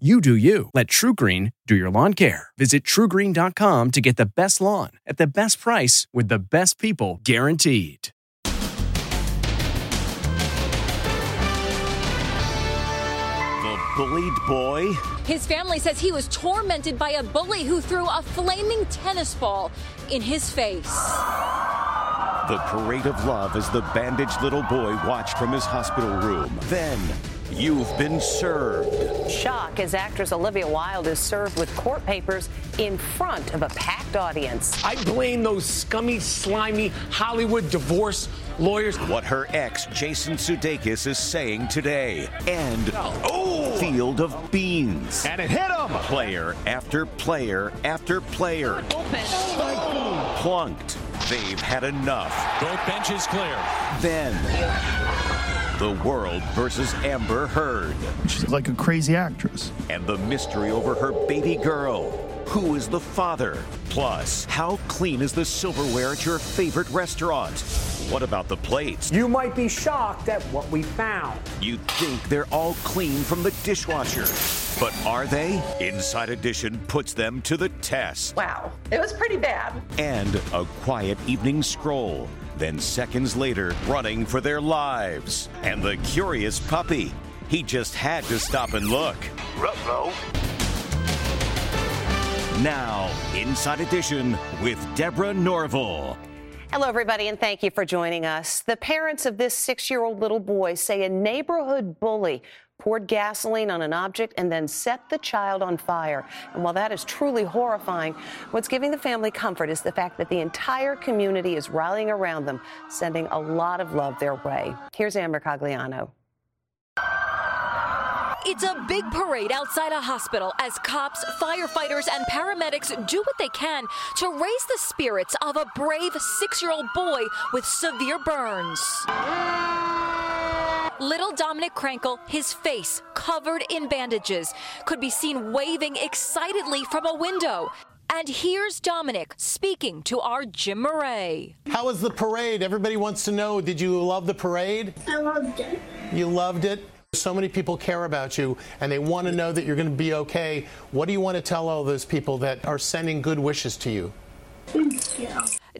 You do you. Let TruGreen do your lawn care. Visit trugreen.com to get the best lawn at the best price with the best people guaranteed. The bullied boy? His family says he was tormented by a bully who threw a flaming tennis ball in his face. The parade of love as the bandaged little boy watched from his hospital room. Then, you've been served. Shock as actress Olivia Wilde is served with court papers in front of a packed audience. I blame those scummy, slimy Hollywood divorce lawyers. What her ex, Jason Sudeikis, is saying today. And, oh, field of beans. And it hit him. Player after player after player. Oh Plunked. They've had enough. Both benches clear. Then, the world versus Amber Heard. She's like a crazy actress. And the mystery over her baby girl. Who is the father? Plus, how clean is the silverware at your favorite restaurant? What about the plates? You might be shocked at what we found. You'd think they're all clean from the dishwasher. But are they? Inside Edition puts them to the test. Wow, it was pretty bad. And a quiet evening scroll. Then seconds later, running for their lives. And the curious puppy. He just had to stop and look. Ruh-roh. Now, Inside Edition with Deborah Norville. Hello, everybody, and thank you for joining us. The parents of this six year old little boy say a neighborhood bully poured gasoline on an object and then set the child on fire. And while that is truly horrifying, what's giving the family comfort is the fact that the entire community is rallying around them, sending a lot of love their way. Here's Ann Mercogliano. It's a big parade outside a hospital as cops, firefighters, and paramedics do what they can to raise the spirits of a brave six year old boy with severe burns. Little Dominic Krankel, his face covered in bandages, could be seen waving excitedly from a window. And here's Dominic speaking to our Jim Moret. How was the parade? Everybody wants to know. Did you love the parade? I loved it. You loved it? So many people care about you and they want to know that you're going to be okay. What do you want to tell all those people that are sending good wishes to you? Thank you.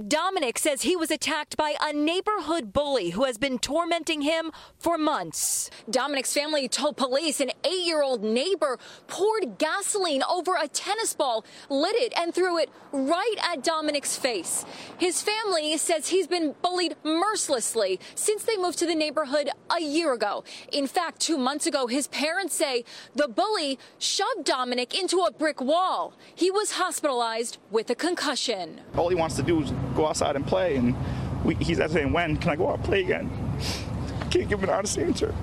Dominic says he was attacked by a neighborhood bully who has been tormenting him for months. Dominic's family told police an eight year old neighbor poured gasoline over a tennis ball, lit it, and threw it right at Dominic's face. His family says he's been bullied mercilessly since they moved to the neighborhood a year ago. In fact, two months ago, his parents say the bully shoved Dominic into a brick wall. He was hospitalized with a concussion. All he wants to do is go outside and play, and we, he's asking when can I go out and play again? Can't give an honest answer.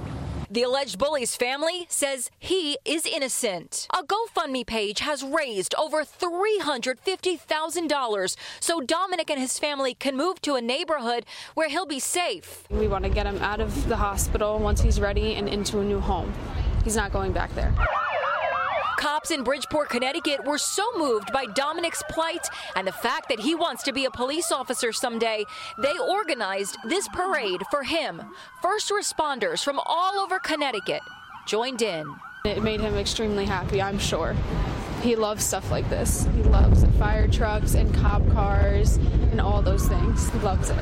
The alleged bully's family says he is innocent. A GoFundMe page has raised over $350,000 so Dominic and his family can move to a neighborhood where he'll be safe. We want to get him out of the hospital once he's ready and into a new home. He's not going back there. Cops in Bridgeport, Connecticut were so moved by Dominic's plight and the fact that he wants to be a police officer someday, they organized this parade for him. First responders from all over Connecticut joined in. It made him extremely happy, I'm sure. He loves stuff like this. He loves fire trucks and cop cars and all those things. He loves it.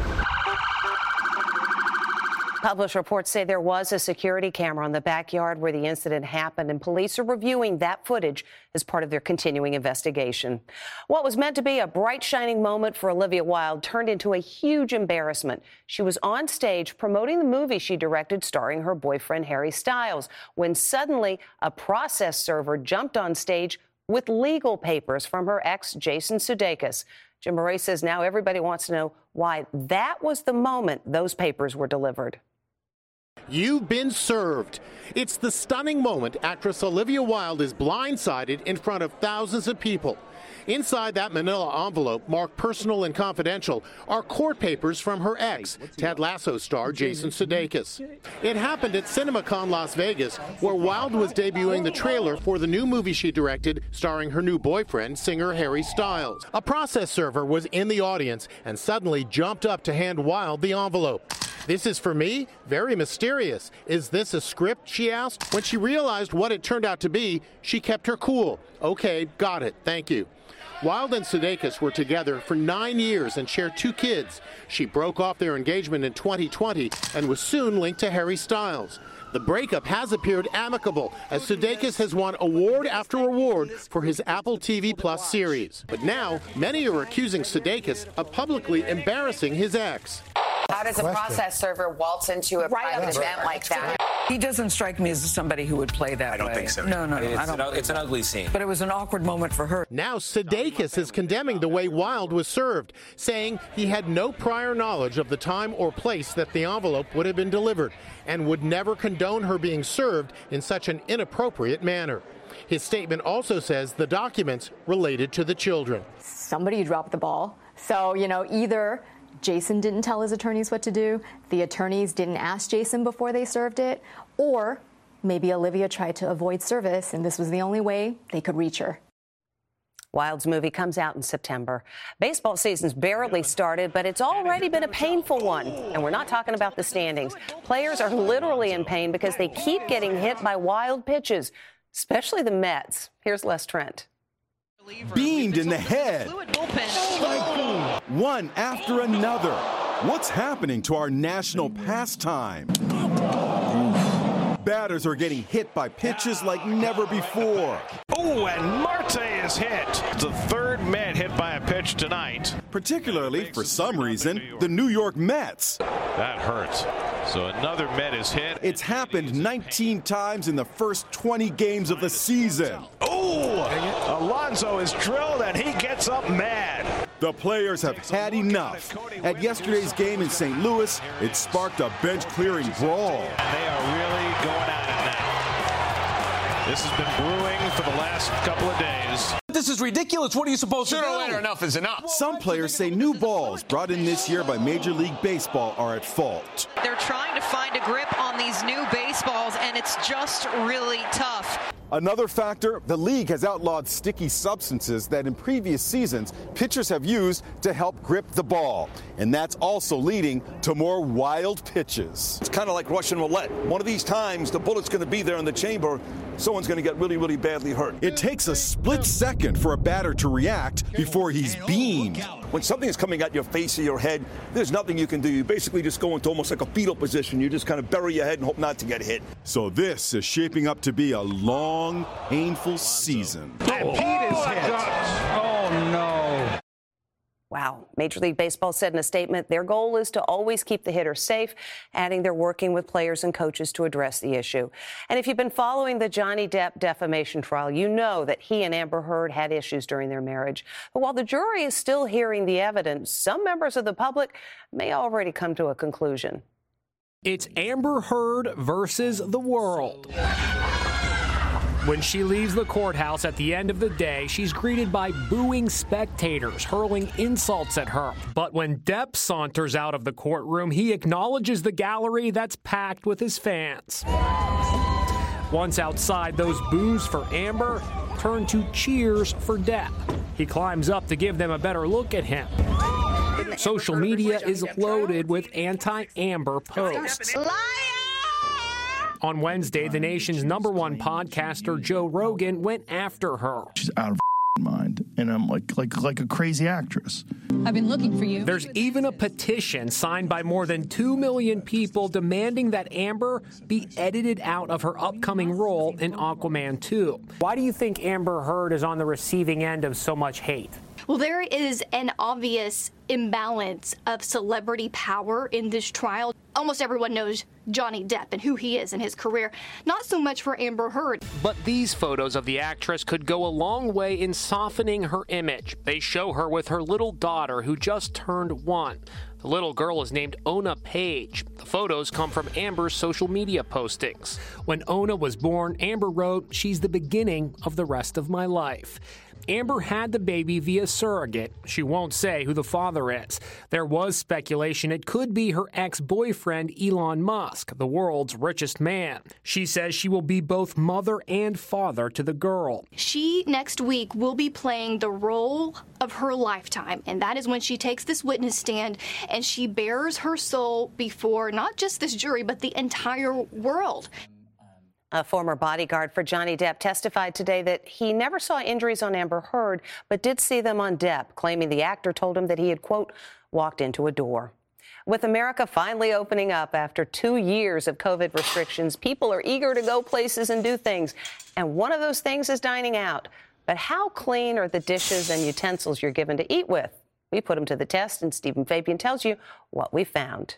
Published reports say there was a security camera on the backyard where the incident happened, and police are reviewing that footage as part of their continuing investigation. What was meant to be a bright, shining moment for Olivia Wilde turned into a huge embarrassment. She was on stage promoting the movie she directed starring her boyfriend Harry Styles when suddenly a process server jumped on stage with legal papers from her ex, Jason Sudeikis. Jim Moret says now everybody wants to know why that was the moment those papers were delivered. You've been served. It's the stunning moment actress Olivia Wilde is blindsided in front of thousands of people. Inside that manila envelope, marked personal and confidential, are court papers from her ex, Ted Lasso star Jason Sudeikis. It happened at CinemaCon Las Vegas, where Wilde was debuting the trailer for the new movie she directed, starring her new boyfriend, singer Harry Styles. A process server was in the audience and suddenly jumped up to hand Wilde the envelope. This is for me? Very mysterious. Is this a script? She asked. When she realized what it turned out to be, she kept her cool. Okay, got it. Thank you. Wilde and Sudeikis were together for nine years and shared two kids. She broke off their engagement in 2020 and was soon linked to Harry Styles. The breakup has appeared amicable as Sudeikis has won award after award for his Apple TV Plus series. But now, many are accusing Sudeikis of publicly embarrassing his ex. How does a process server waltz into a private event like that? He doesn't strike me as somebody who would play that I don't way. think so. No, no, no. It's, I don't an, it's an ugly scene. But it was an awkward moment for her. Now Sudeikis is condemning the way Wilde was served, saying he had no prior knowledge of the time or place that the envelope would have been delivered and would never condone her being served in such an inappropriate manner. His statement also says the documents related to the children. Somebody dropped the ball. So, you know, either Jason didn't tell his attorneys what to do, the attorneys didn't ask Jason before they served it, or maybe Olivia tried to avoid service and this was the only way they could reach her. Wilde's movie comes out in September. Baseball season's barely started, but it's already been a painful one. And we're not talking about the standings. Players are literally in pain because they keep getting hit by wild pitches, especially the Mets. Here's Les Trent. Beamed in the head. Oh One after another. What's happening to our national pastime? Batters are getting hit by pitches like never before. Oh, and Marte is hit. The third Met hit by a pitch tonight. Particularly, for some reason, the New York Mets. That hurts. So another Met is hit. It's happened 19 times in the first 20 games of the season. Oh, Alonso is drilled and he gets up mad. The players have had enough. At yesterday's game in St. Louis, it sparked a bench clearing brawl. They are really This has been brewing for the last couple of days. This is ridiculous. What are you supposed Sooner to do? or later, enough is enough. Some players say new balls brought in this year by Major League Baseball are at fault. They're trying to find a grip on these new baseballs, and it's just really tough. Another factor, the league has outlawed sticky substances that in previous seasons pitchers have used to help grip the ball. And that's also leading to more wild pitches. It's kind of like Russian roulette. One of these times, the bullet's going to be there in the chamber. Someone's going to get really, really badly hurt. It takes a split second for a batter to react before he's beamed. When something is coming at your face or your head, there's nothing you can do. You basically just go into almost like a fetal position. You just kind of bury your head and hope not to get hit. So this is shaping up to be a long, painful season. And Pete is hit. Oh, no. Wow. Major League Baseball said in a statement their goal is to always keep the hitter safe, adding they're working with players and coaches to address the issue. And if you've been following the Johnny Depp defamation trial, you know that he and Amber Heard had issues during their marriage. But while the jury is still hearing the evidence, some members of the public may already come to a conclusion. It's Amber Heard versus the world. When she leaves the courthouse at the end of the day, she's greeted by booing spectators, hurling insults at her. But when Depp saunters out of the courtroom, he acknowledges the gallery that's packed with his fans. Once outside, those boos for Amber turn to cheers for Depp. He climbs up to give them a better look at him. Social media is loaded with anti Amber posts. On Wednesday, the nation's number one podcaster, Joe Rogan, went after her. She's out of mind, and I'm like like like a crazy actress. I've been looking for you. There's even a petition signed by more than 2 million people demanding that Amber be edited out of her upcoming role in Aquaman 2. Why do you think Amber Heard is on the receiving end of so much hate? Well, there is an obvious imbalance of celebrity power in this trial. almost everyone knows Johnny Depp and who he is in his career. Not so much for Amber Heard. But these photos of the actress could go a long way in softening her image. They show her with her little daughter who just turned one. The little girl is named Oonagh Paige. The photos come from Amber's social media postings. When Ona was born, Amber wrote, She's the beginning of the rest of my life. Amber had the baby via surrogate. She won't say who the father is. There was speculation it could be her ex boyfriend, Elon Musk, the world's richest man. She says she will be both mother and father to the girl. She next week will be playing the role of her lifetime, and that is when she takes this witness stand and she bears her soul before not just this jury, but the entire world. A former bodyguard for Johnny Depp testified today that he never saw injuries on Amber Heard, but did see them on Depp, claiming the actor told him that he had, quote, walked into a door. With America finally opening up after two years of COVID restrictions, people are eager to go places and do things. And one of those things is dining out. But how clean are the dishes and utensils you're given to eat with? We put them to the test, and Stephen Fabian tells you what we found.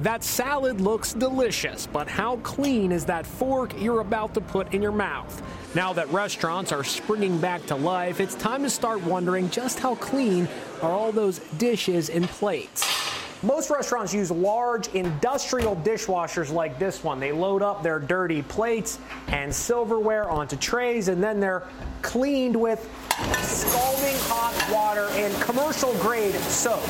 That salad looks delicious, but how clean is that fork you're about to put in your mouth? Now that restaurants are springing back to life, it's time to start wondering just how clean are all those dishes and plates. Most restaurants use large industrial dishwashers like this one. They load up their dirty plates and silverware onto trays, and then they're cleaned with scalding hot water and commercial grade soap.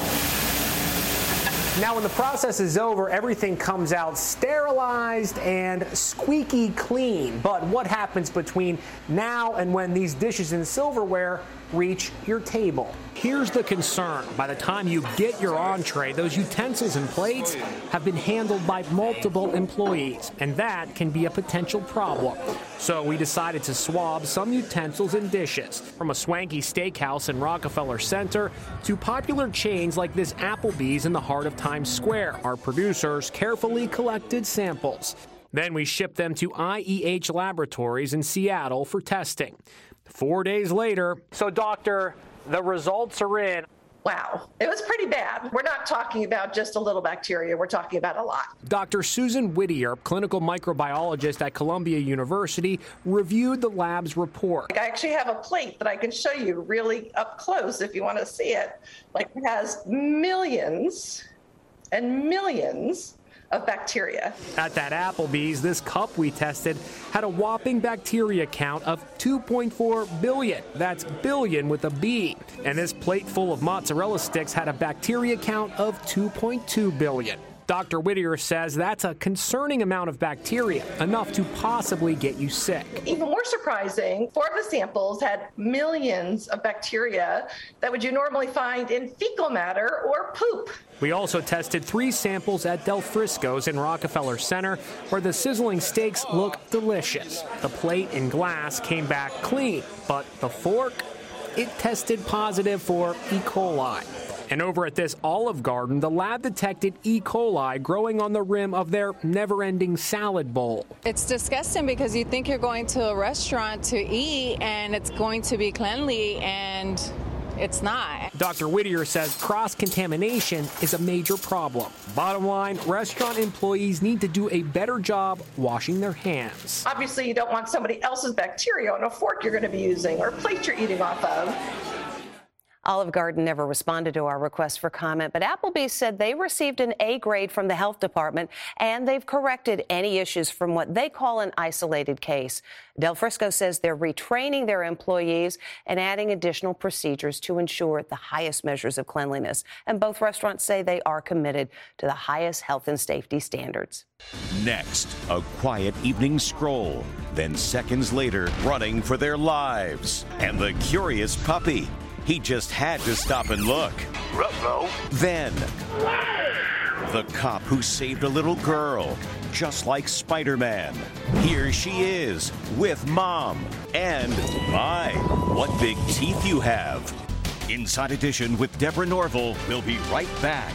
Now, when the process is over, everything comes out sterilized and squeaky clean. But what happens between now and when these dishes and silverware reach your table? Here's the concern. By the time you get your entree, those utensils and plates have been handled by multiple employees, and that can be a potential problem. So we decided to swab some utensils and dishes from a swanky steakhouse in Rockefeller Center to popular chains like this Applebee's in the heart of Times Square. Our producers carefully collected samples. Then we shipped them to IEH Laboratories in Seattle for testing. Four days later, so, Doctor, the results are in. Wow, it was pretty bad. We're not talking about just a little bacteria, we're talking about a lot. Dr. Susan Whittier, clinical microbiologist at Columbia University, reviewed the lab's report. I actually have a plate that I can show you really up close if you want to see it. Like it has millions and millions of bacteria. At that Applebee's, this cup we tested had a whopping bacteria count of 2.4 billion. That's billion with a B. And this plate full of mozzarella sticks had a bacteria count of 2.2 billion. Dr. Whittier says that's a concerning amount of bacteria, enough to possibly get you sick. Even more surprising, four of the samples had millions of bacteria that would you normally find in fecal matter or poop. We also tested three samples at Del Frisco's in Rockefeller Center, where the sizzling steaks look delicious. The plate and glass came back clean, but the fork, it tested positive for E. coli. And over at this Olive Garden, the lab detected E. coli growing on the rim of their never ending salad bowl. It's disgusting because you think you're going to a restaurant to eat and it's going to be cleanly and it's not. Dr. Whittier says cross contamination is a major problem. Bottom line restaurant employees need to do a better job washing their hands. Obviously, you don't want somebody else's bacteria on a fork you're going to be using or a plate you're eating off of. Olive Garden never responded to our request for comment, but Applebee's said they received an A grade from the health department and they've corrected any issues from what they call an isolated case. Del Frisco says they're retraining their employees and adding additional procedures to ensure the highest measures of cleanliness. And both restaurants say they are committed to the highest health and safety standards. Next, a quiet evening stroll. Then seconds later, running for their lives. And the curious puppy. He just had to stop and look. Ruh-roh. Then, the cop who saved a little girl, just like Spider Man. Here she is, with mom. And, my, what big teeth you have. Inside Edition with Deborah Norville. We'll be right back.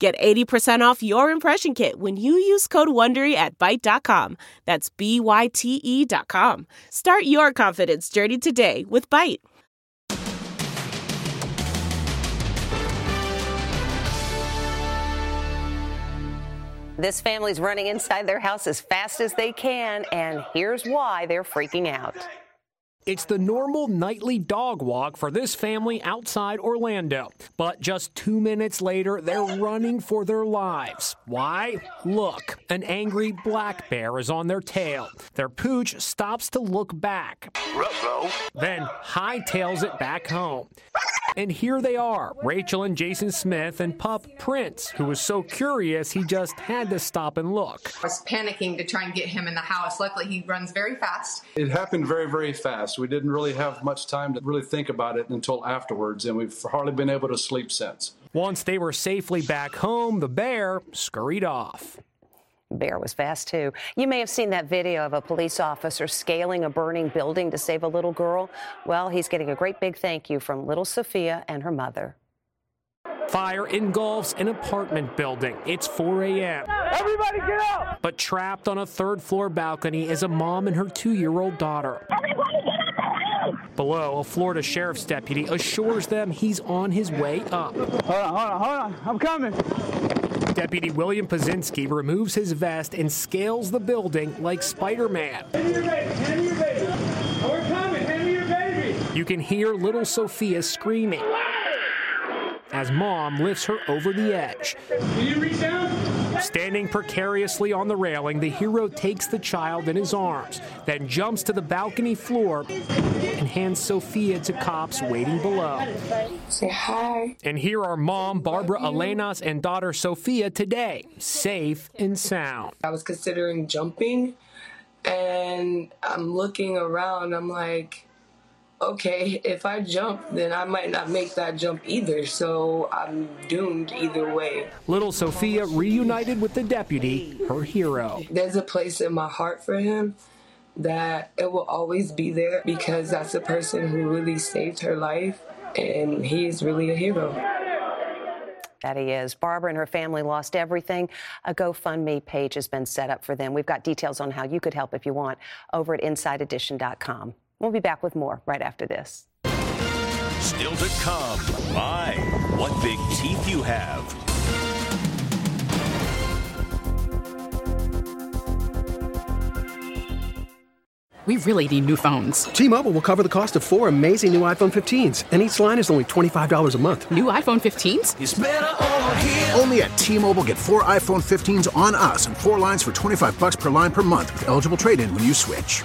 Get 80% off your impression kit when you use code WONDERY at Byte.com. That's B-Y-T-E dot com. Start your confidence journey today with Byte. This family's running inside their house as fast as they can, and here's why they're freaking out. It's the normal nightly dog walk for this family outside Orlando. But just two minutes later, they're running for their lives. Why? Look, an angry black bear is on their tail. Their pooch stops to look back, then hightails it back home. And here they are, Rachel and Jason Smith and pup Prince, who was so curious he just had to stop and look. I was panicking to try and get him in the house. Luckily, he runs very fast. It happened very, very fast. We didn't really have much time to really think about it until afterwards, and we've hardly been able to sleep since. Once they were safely back home, the bear scurried off. Bear was fast too. You may have seen that video of a police officer scaling a burning building to save a little girl. Well, he's getting a great big thank you from little Sophia and her mother. Fire engulfs an apartment building. It's 4 a.m. Everybody get out! But trapped on a third floor balcony is a mom and her two year old daughter. Below, a Florida sheriff's deputy assures them he's on his way up. Hold on, hold on, hold on. I'm coming. Deputy William Pazinski removes his vest and scales the building like Spider Man. Hand me your baby, hand me your baby. We're coming, hand me your baby. You can hear little Sophia screaming as mom lifts her over the edge. Can you reach down? Standing precariously on the railing, the hero takes the child in his arms, then jumps to the balcony floor and hands Sophia to cops waiting below. Say hi. And here are mom Barbara Elenas, and daughter Sophia today, safe and sound. I was considering jumping, and I'm looking around. I'm like, okay, if I jump, then I might not make that jump either. So I'm doomed either way. Little Sophia reunited with the deputy, her hero. There's a place in my heart for him that it will always be there because that's the person who really saved her life, and he's really a hero. That he is. Barbara and her family lost everything. A GoFundMe page has been set up for them. We've got details on how you could help if you want over at InsideEdition.com. We'll be back with more right after this. Still to come. My, what big teeth you have. We really need new phones. T-Mobile will cover the cost of four amazing new iPhone 15s, and each line is only $25 a month. New iPhone 15s? It's over here. Only at T-Mobile get four iPhone 15s on us and four lines for 25 bucks per line per month with eligible trade-in when you switch.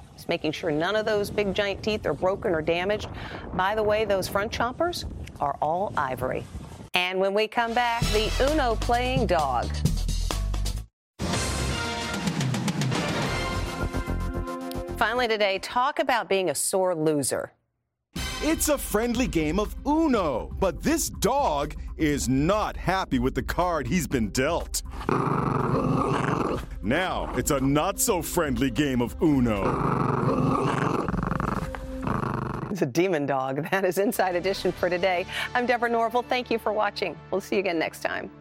He's making sure none of those big giant teeth are broken or damaged. By the way, those front chompers are all ivory. And when we come back, the Uno playing dog. Finally, today, talk about being a sore loser. It's a friendly game of Uno, but this dog is not happy with the card he's been dealt. Now, it's a not so friendly game of Uno. It's a demon dog. That is Inside Edition for today. I'm Deborah Norville. Thank you for watching. We'll see you again next time.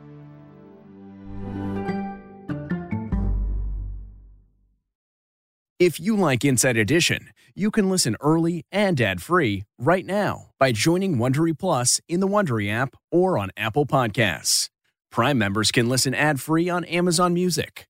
If you like Inside Edition, you can listen early and ad-free right now by joining Wondery Plus in the Wondery app or on Apple Podcasts. Prime members can listen ad-free on Amazon Music.